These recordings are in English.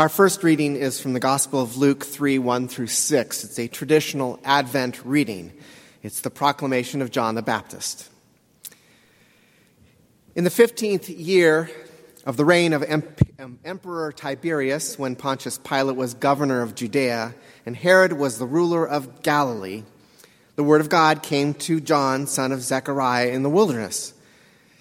Our first reading is from the Gospel of Luke 3 1 through 6. It's a traditional Advent reading, it's the proclamation of John the Baptist. In the 15th year of the reign of Emperor Tiberius, when Pontius Pilate was governor of Judea and Herod was the ruler of Galilee, the word of God came to John, son of Zechariah, in the wilderness.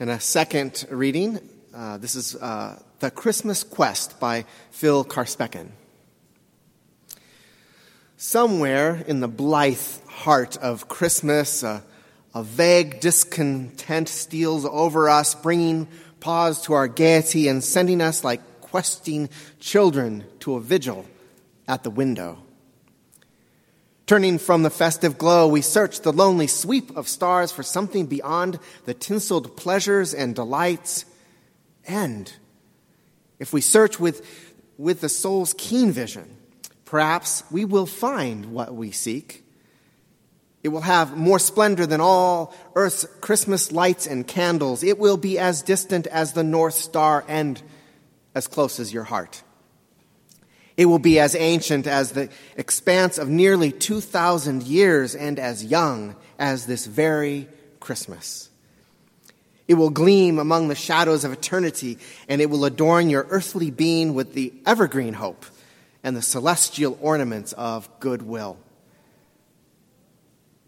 And a second reading, uh, this is uh, The Christmas Quest by Phil Carspecken. Somewhere in the blithe heart of Christmas, uh, a vague discontent steals over us, bringing pause to our gaiety and sending us like questing children to a vigil at the window. Turning from the festive glow, we search the lonely sweep of stars for something beyond the tinseled pleasures and delights. And if we search with, with the soul's keen vision, perhaps we will find what we seek. It will have more splendor than all earth's Christmas lights and candles. It will be as distant as the North Star and as close as your heart. It will be as ancient as the expanse of nearly 2,000 years and as young as this very Christmas. It will gleam among the shadows of eternity, and it will adorn your earthly being with the evergreen hope and the celestial ornaments of goodwill.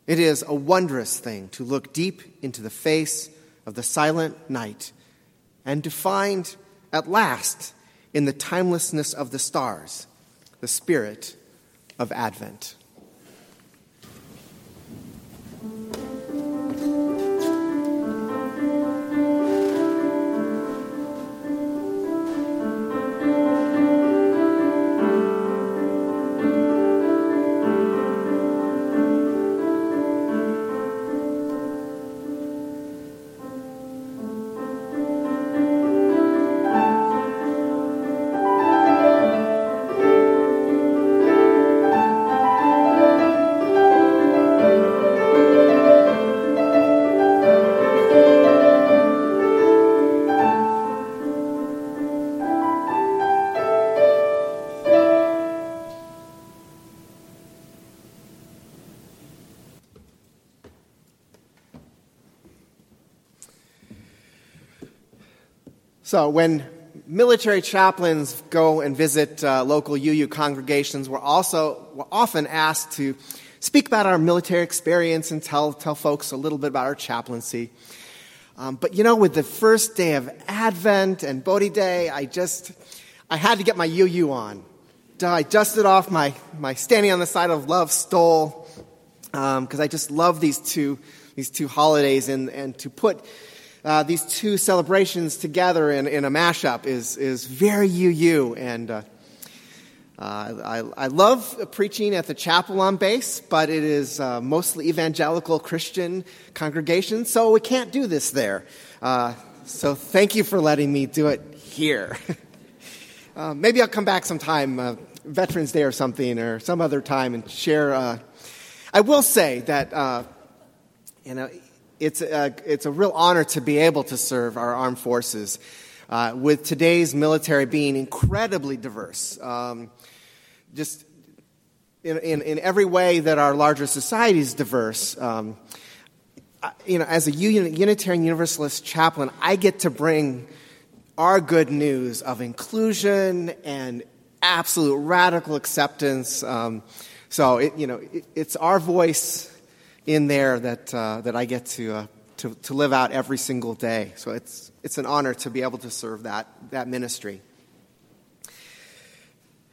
It is a wondrous thing to look deep into the face of the silent night and to find at last in the timelessness of the stars, the spirit of Advent. So, when military chaplains go and visit uh, local UU congregations, we're also we're often asked to speak about our military experience and tell, tell folks a little bit about our chaplaincy. Um, but you know, with the first day of Advent and Bodhi Day, I just, I had to get my UU on. I dusted off my, my standing on the side of love stole, because um, I just love these two, these two holidays and, and to put uh, these two celebrations together in, in a mashup is, is very UU. And uh, uh, I, I love preaching at the chapel on base, but it is uh, mostly evangelical Christian congregation, so we can't do this there. Uh, so thank you for letting me do it here. Uh, maybe I'll come back sometime, Veterans Day or something, or some other time, and share. I will say that you know it's a, it's a real honor to be able to serve our armed forces. Uh, with today's military being incredibly diverse, um, just in, in, in, every way that our larger society is diverse. Um, you know, as a Unitarian Universalist chaplain, I get to bring our good news of inclusion and absolute radical acceptance. Um, so, it, you know, it, it's our voice in there that, uh, that I get to, uh, to, to live out every single day. So it's, it's an honor to be able to serve that, that ministry.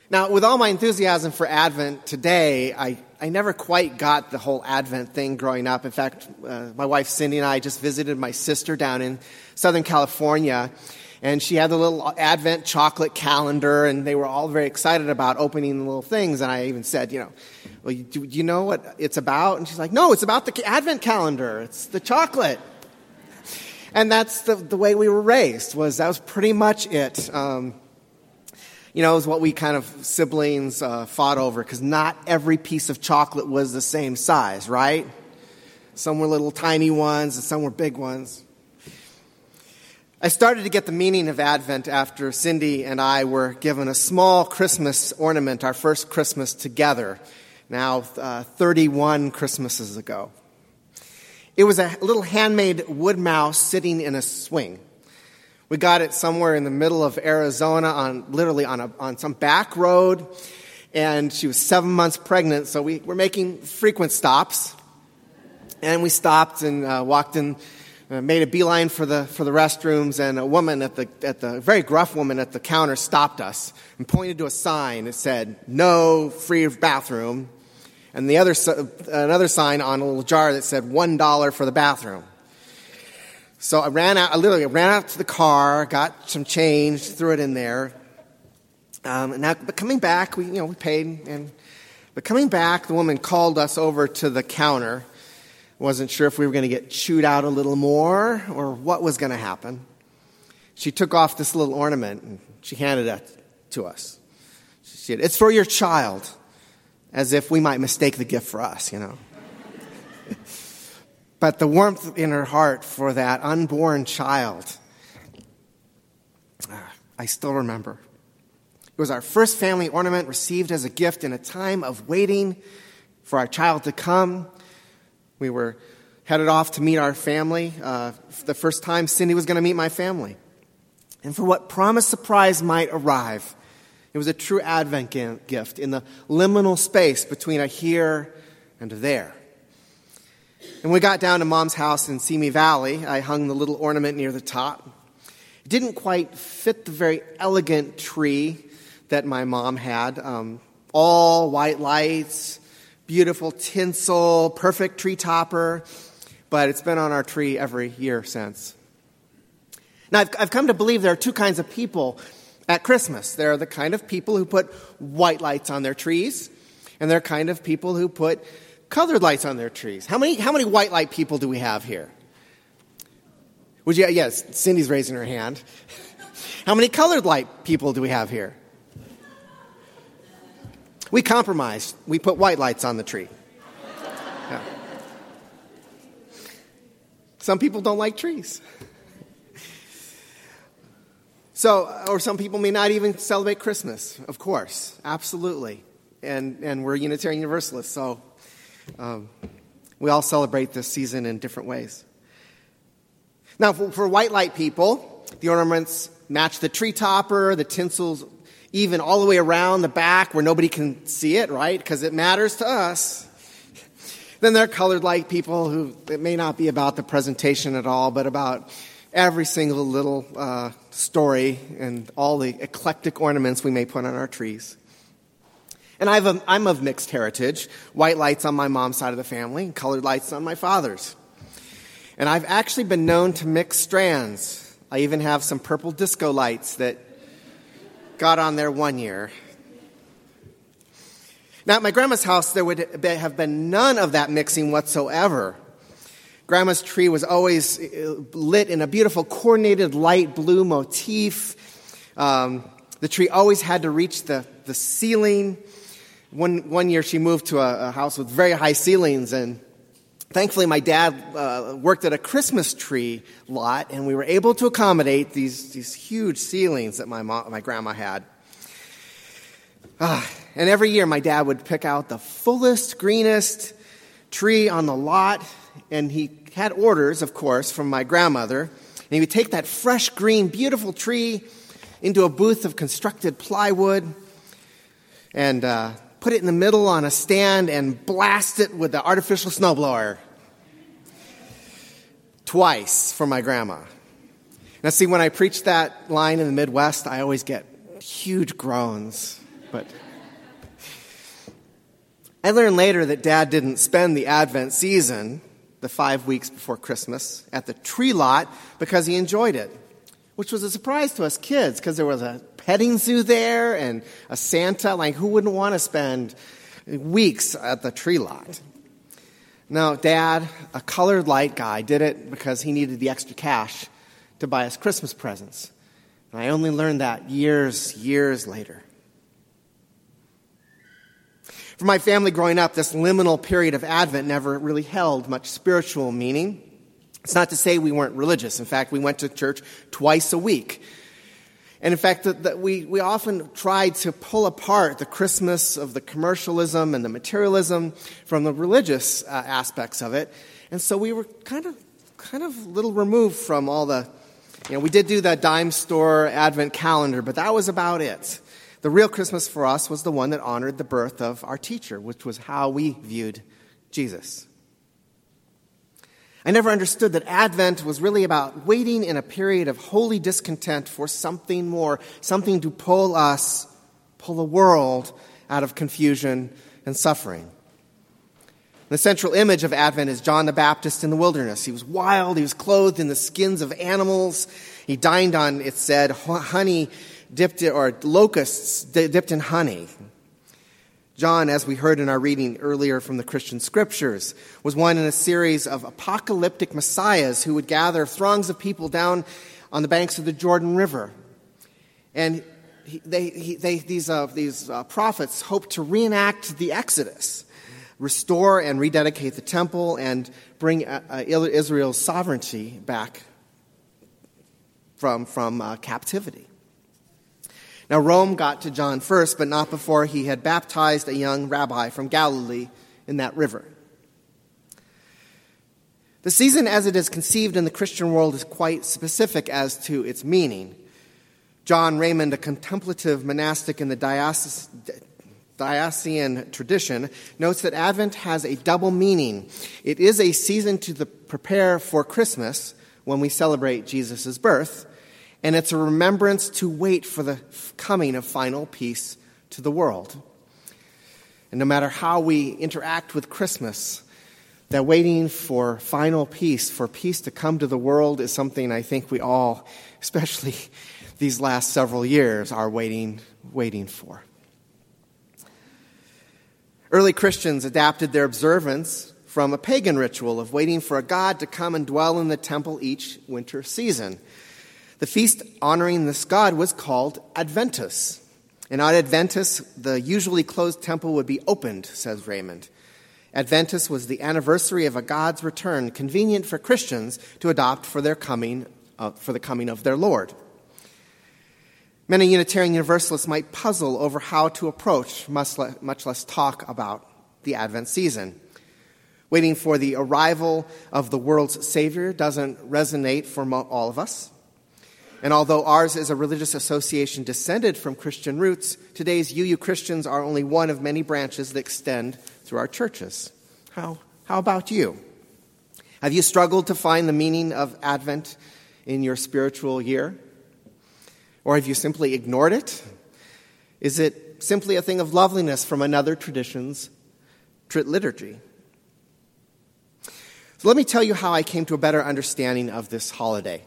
Now, with all my enthusiasm for Advent today, I, I never quite got the whole Advent thing growing up. In fact, uh, my wife Cindy and I just visited my sister down in Southern California. And she had the little Advent chocolate calendar, and they were all very excited about opening the little things. And I even said, you know, well, do you know what it's about? And she's like, no, it's about the Advent calendar. It's the chocolate. And that's the, the way we were raised, was that was pretty much it. Um, you know, it was what we kind of siblings uh, fought over, because not every piece of chocolate was the same size, right? Some were little tiny ones, and some were big ones. I started to get the meaning of Advent after Cindy and I were given a small Christmas ornament, our first Christmas together, now uh, 31 Christmases ago. It was a little handmade wood mouse sitting in a swing. We got it somewhere in the middle of Arizona on literally on, a, on some back road, and she was seven months pregnant, so we were making frequent stops. And we stopped and uh, walked in made a beeline for the, for the restrooms, and a woman at the, at the, very gruff woman at the counter stopped us and pointed to a sign that said, no free bathroom, and the other, another sign on a little jar that said $1 for the bathroom. So I ran out, I literally ran out to the car, got some change, threw it in there. Um, and now, but coming back, we, you know, we paid, and, but coming back, the woman called us over to the counter wasn't sure if we were going to get chewed out a little more or what was going to happen. She took off this little ornament and she handed it to us. She said, It's for your child, as if we might mistake the gift for us, you know. but the warmth in her heart for that unborn child, ah, I still remember. It was our first family ornament received as a gift in a time of waiting for our child to come we were headed off to meet our family. Uh, the first time Cindy was going to meet my family. And for what promised surprise might arrive, it was a true Advent gift in the liminal space between a here and a there. And we got down to mom's house in Simi Valley, I hung the little ornament near the top. It didn't quite fit the very elegant tree that my mom had. Um, all white lights, beautiful tinsel, perfect tree topper, but it's been on our tree every year since. Now, I've, I've come to believe there are two kinds of people at Christmas. There are the kind of people who put white lights on their trees, and there are kind of people who put colored lights on their trees. How many, how many white light people do we have here? Would you, yes, Cindy's raising her hand. How many colored light people do we have here? We compromised. We put white lights on the tree. Yeah. Some people don't like trees. So, or some people may not even celebrate Christmas, of course, absolutely. And, and we're Unitarian Universalists, so um, we all celebrate this season in different ways. Now, for, for white light people, the ornaments match the tree topper, the tinsels even all the way around the back where nobody can see it, right? Because it matters to us. Then there are colored light people who, it may not be about the presentation at all, but about every single little uh, story and all the eclectic ornaments we may put on our trees. And i am of mixed heritage white lights on my mom's side of the family, colored lights on my father's. And I've actually been known to mix strands. I even have some purple disco lights that got on there one year. Now, at my grandma's house, there would have been none of that mixing whatsoever. Grandma's tree was always uh, lit in a beautiful coordinated light blue motif. Um, the tree always had to reach the, the ceiling. One, one year she moved to a, a house with very high ceilings, and thankfully my dad uh, worked at a Christmas tree lot, and we were able to accommodate these, these huge ceilings that my, mom, my grandma had. Ah, and every year my dad would pick out the fullest, greenest tree on the lot, and he had orders, of course, from my grandmother. And he would take that fresh, green, beautiful tree into a booth of constructed plywood and uh, put it in the middle on a stand and blast it with the artificial snowblower. Twice for my grandma. Now, see, when I preach that line in the Midwest, I always get huge groans. But I learned later that Dad didn't spend the Advent season, the five weeks before Christmas, at the tree lot because he enjoyed it. which was a surprise to us kids because there was a petting zoo there and a Santa. Like, who wouldn't want to spend weeks at the tree lot? No, Dad, a colored light guy, did it because he needed the extra cash to buy us Christmas presents. And I only learned that years, years later. For my family growing up, this liminal period of Advent never really held much spiritual meaning. It's not to say we weren't religious. In fact, we went to church twice a week. And in fact, that we, we often tried to pull apart the Christmas of the commercialism and the materialism from the religious uh, aspects of it. And so we were kind of, kind of a little removed from all the, you know, we did do that dime store advent calendar, but that was about it. The real Christmas for us was the one that honored the birth of our teacher, which was how we viewed Jesus. I never understood that Advent was really about waiting in a period of holy discontent for something more, something to pull us, pull the world out of confusion and suffering. The central image of Advent is John the Baptist in the wilderness. He was wild, he was clothed in the skins of animals, he dined on, it said, honey dipped or locusts dipped in honey. John, as we heard in our reading earlier from the Christian scriptures, was one in a series of apocalyptic messiahs who would gather throngs of people down on the banks of the Jordan River. And he, they, he, they, these, uh, these uh, prophets hoped to reenact the Exodus, restore and rededicate the temple, and bring uh, uh Israel's sovereignty back from, from uh, captivity. Now, Rome got to John first, but not before he had baptized a young rabbi from Galilee in that river. The season, as it is conceived in the Christian world, is quite specific as to its meaning. John Raymond, a contemplative monastic in the Diocesan tradition, notes that Advent has a double meaning. It is a season to the, prepare for Christmas when we celebrate Jesus' birth, and it's a remembrance to wait for the coming of final peace to the world. And no matter how we interact with Christmas, that waiting for final peace, for peace to come to the world, is something I think we all, especially these last several years, are waiting, waiting for. Early Christians adapted their observance from a pagan ritual of waiting for a god to come and dwell in the temple each winter season. The feast honoring this god was called Adventus. And on Adventus, the usually closed temple would be opened, says Raymond. Adventus was the anniversary of a God's return, convenient for Christians to adopt for their coming, uh, for the coming of their Lord. Many Unitarian Universalists might puzzle over how to approach, much less, much less talk about the Advent season. Waiting for the arrival of the world's Savior doesn't resonate for all of us. And although ours is a religious association descended from Christian roots, today's UU Christians are only one of many branches that extend through our churches. How, how about you? Have you struggled to find the meaning of Advent in your spiritual year? Or have you simply ignored it? Is it simply a thing of loveliness from another tradition's liturgy? So let me tell you how I came to a better understanding of this holiday.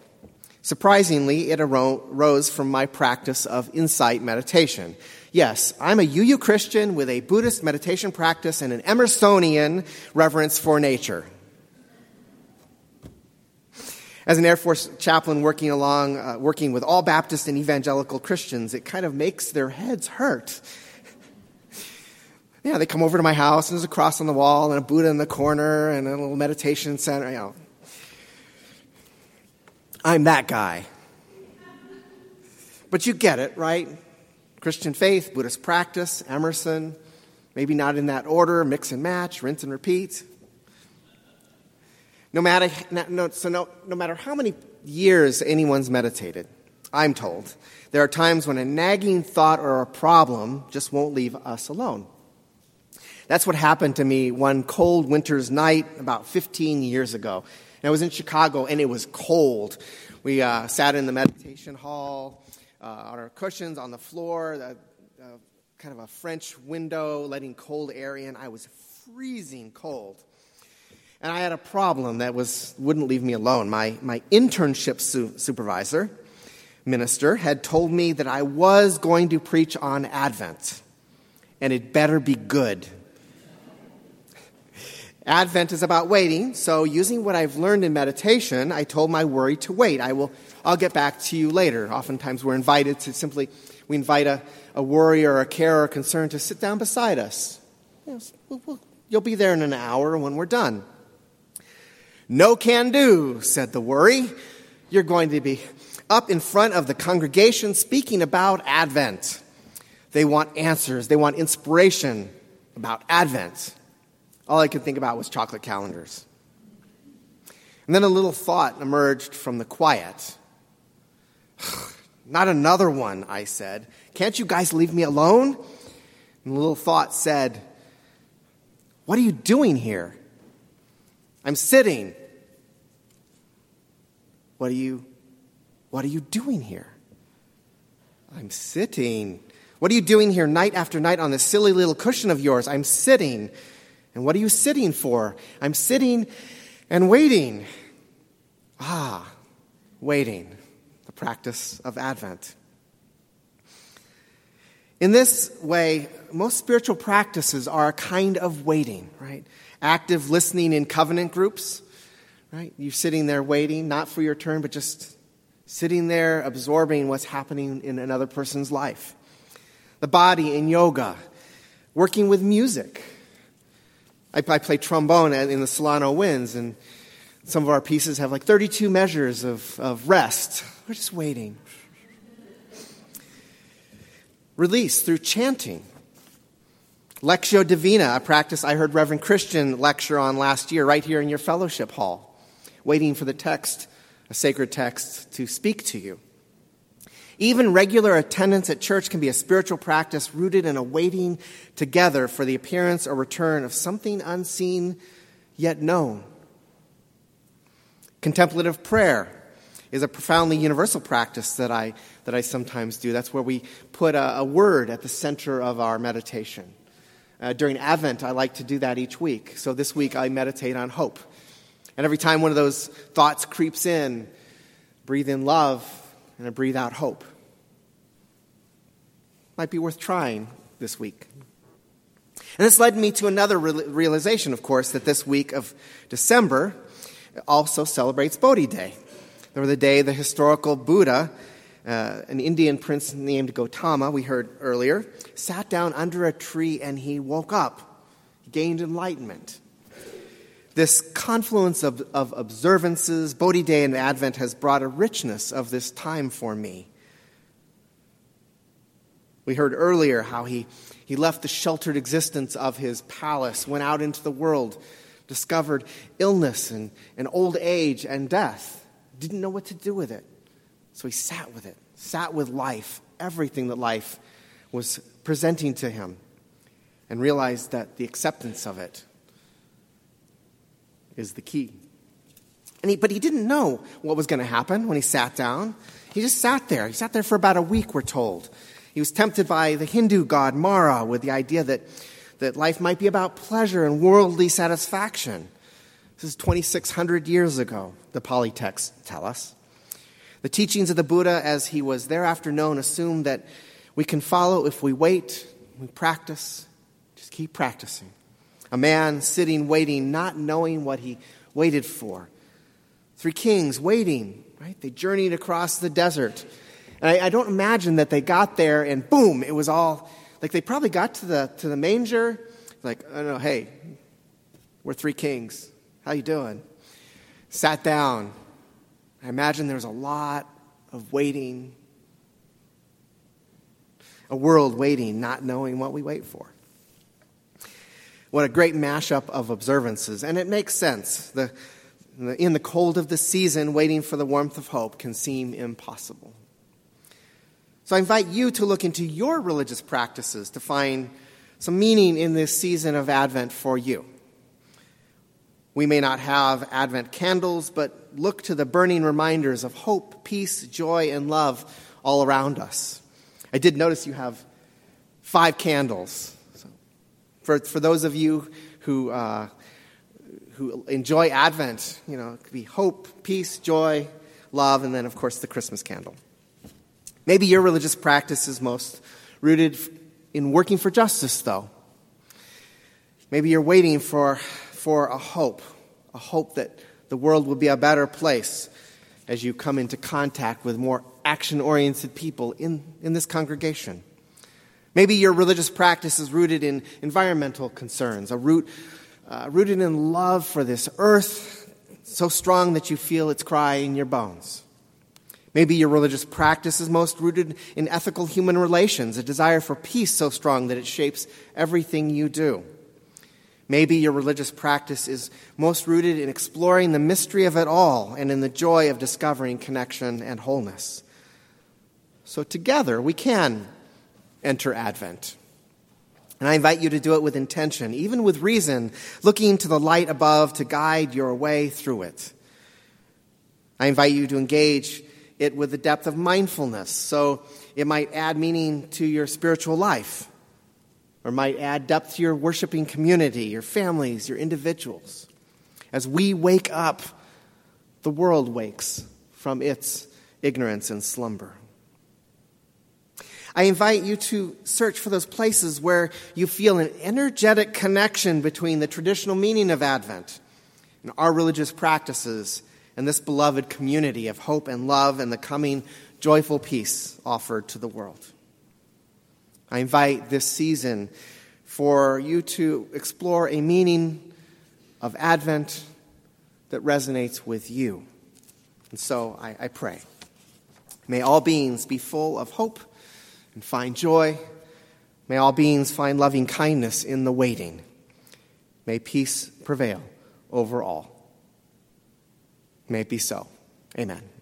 Surprisingly, it arose from my practice of insight meditation. Yes, I'm a UU Christian with a Buddhist meditation practice and an Emersonian reverence for nature. As an Air Force chaplain working along, uh, working with all Baptist and evangelical Christians, it kind of makes their heads hurt. yeah, they come over to my house and there's a cross on the wall and a Buddha in the corner and a little meditation center. You know, I'm that guy. But you get it, right? Christian faith, Buddhist practice, Emerson, maybe not in that order, mix and match, rinse and repeat. No matter, no, so no, no matter how many years anyone's meditated, I'm told, there are times when a nagging thought or a problem just won't leave us alone. That's what happened to me one cold winter's night about 15 years ago. And I was in Chicago and it was cold. We uh, sat in the meditation hall uh, on our cushions on the floor, uh, kind of a French window letting cold air in. I was freezing cold. And I had a problem that was, wouldn't leave me alone. My, my internship su- supervisor minister had told me that I was going to preach on Advent, and it better be good. Advent is about waiting, so using what I've learned in meditation, I told my worry to wait. I will I'll get back to you later. Oftentimes we're invited to simply we invite a, a worry or a care or concern to sit down beside us. You'll be there in an hour when we're done. No can do, said the worry. You're going to be up in front of the congregation speaking about Advent. They want answers, they want inspiration about Advent. All I could think about was chocolate calendars. And then a little thought emerged from the quiet. Not another one, I said. Can't you guys leave me alone? And the little thought said, What are you doing here? I'm sitting. What are you what are you doing here? I'm sitting. What are you doing here night after night on this silly little cushion of yours? I'm sitting. And what are you sitting for? I'm sitting and waiting. Ah, waiting, the practice of Advent. In this way, most spiritual practices are a kind of waiting, right? Active listening in covenant groups, right? You're sitting there waiting, not for your turn, but just sitting there absorbing what's happening in another person's life. The body in yoga, working with music. I, I play trombone in the Solano Winds, and some of our pieces have like 32 measures of, of rest. We're just waiting. Release through chanting. Lectio Divina, a practice I heard Reverend Christian lecture on last year, right here in your fellowship hall, waiting for the text a sacred text to speak to you. Even regular attendance at church can be a spiritual practice rooted in a waiting together for the appearance or return of something unseen yet known. Contemplative prayer is a profoundly universal practice that I, that I sometimes do. That's where we put a, a word at the center of our meditation. Uh, during Advent, I like to do that each week. So this week, I meditate on hope. And every time one of those thoughts creeps in, breathe in love and I breathe out hope. Might be worth trying this week. And this led me to another realization, of course, that this week of December also celebrates Bodhi Day, or the day the historical Buddha, uh, an Indian prince named Gautama, we heard earlier, sat down under a tree and he woke up, gained enlightenment. This confluence of, of observances, Bodhi Day and Advent, has brought a richness of this time for me. We heard earlier how he, he left the sheltered existence of his palace, went out into the world, discovered illness and, and old age and death, didn't know what to do with it. So he sat with it, sat with life, everything that life was presenting to him, and realized that the acceptance of it is the key. And he, but he didn't know what was going to happen when he sat down. He just sat there. He sat there for about a week, we're told. He was tempted by the Hindu god Mara with the idea that, that life might be about pleasure and worldly satisfaction. This is 2,600 years ago, the Pali texts tell us. The teachings of the Buddha, as he was thereafter known, assume that we can follow if we wait, we practice, just keep practicing. A man sitting, waiting, not knowing what he waited for. Three kings waiting, right? They journeyed across the desert. And I, I don't imagine that they got there and boom, it was all like they probably got to the to the manger, like, I don't know, hey, we're three kings. How you doing? Sat down. I imagine there was a lot of waiting, a world waiting, not knowing what we wait for. What a great mashup of observances. And it makes sense. The, in the cold of the season, waiting for the warmth of hope can seem impossible. So I invite you to look into your religious practices to find some meaning in this season of Advent for you. We may not have Advent candles, but look to the burning reminders of hope, peace, joy, and love all around us. I did notice you have five candles. So for, for those of you who, uh, who enjoy Advent, you know, it could be hope, peace, joy, love, and then, of course, the Christmas candle. Maybe your religious practice is most rooted in working for justice, though. Maybe you're waiting for, for a hope, a hope that the world will be a better place as you come into contact with more action oriented people in, in this congregation. Maybe your religious practice is rooted in environmental concerns, a root uh, rooted in love for this earth so strong that you feel its cry in your bones. Maybe your religious practice is most rooted in ethical human relations, a desire for peace so strong that it shapes everything you do. Maybe your religious practice is most rooted in exploring the mystery of it all and in the joy of discovering connection and wholeness. So, together, we can enter Advent. And I invite you to do it with intention, even with reason, looking to the light above to guide your way through it. I invite you to engage it with the depth of mindfulness, so it might add meaning to your spiritual life, or might add depth to your worshiping community, your families, your individuals. As we wake up, the world wakes from its ignorance and slumber. I invite you to search for those places where you feel an energetic connection between the traditional meaning of Advent and our religious practices and this beloved community of hope and love and the coming joyful peace offered to the world. I invite this season for you to explore a meaning of Advent that resonates with you. And so I, I pray. May all beings be full of hope and find joy. May all beings find loving kindness in the waiting. May peace prevail over all. May it be so. Amen.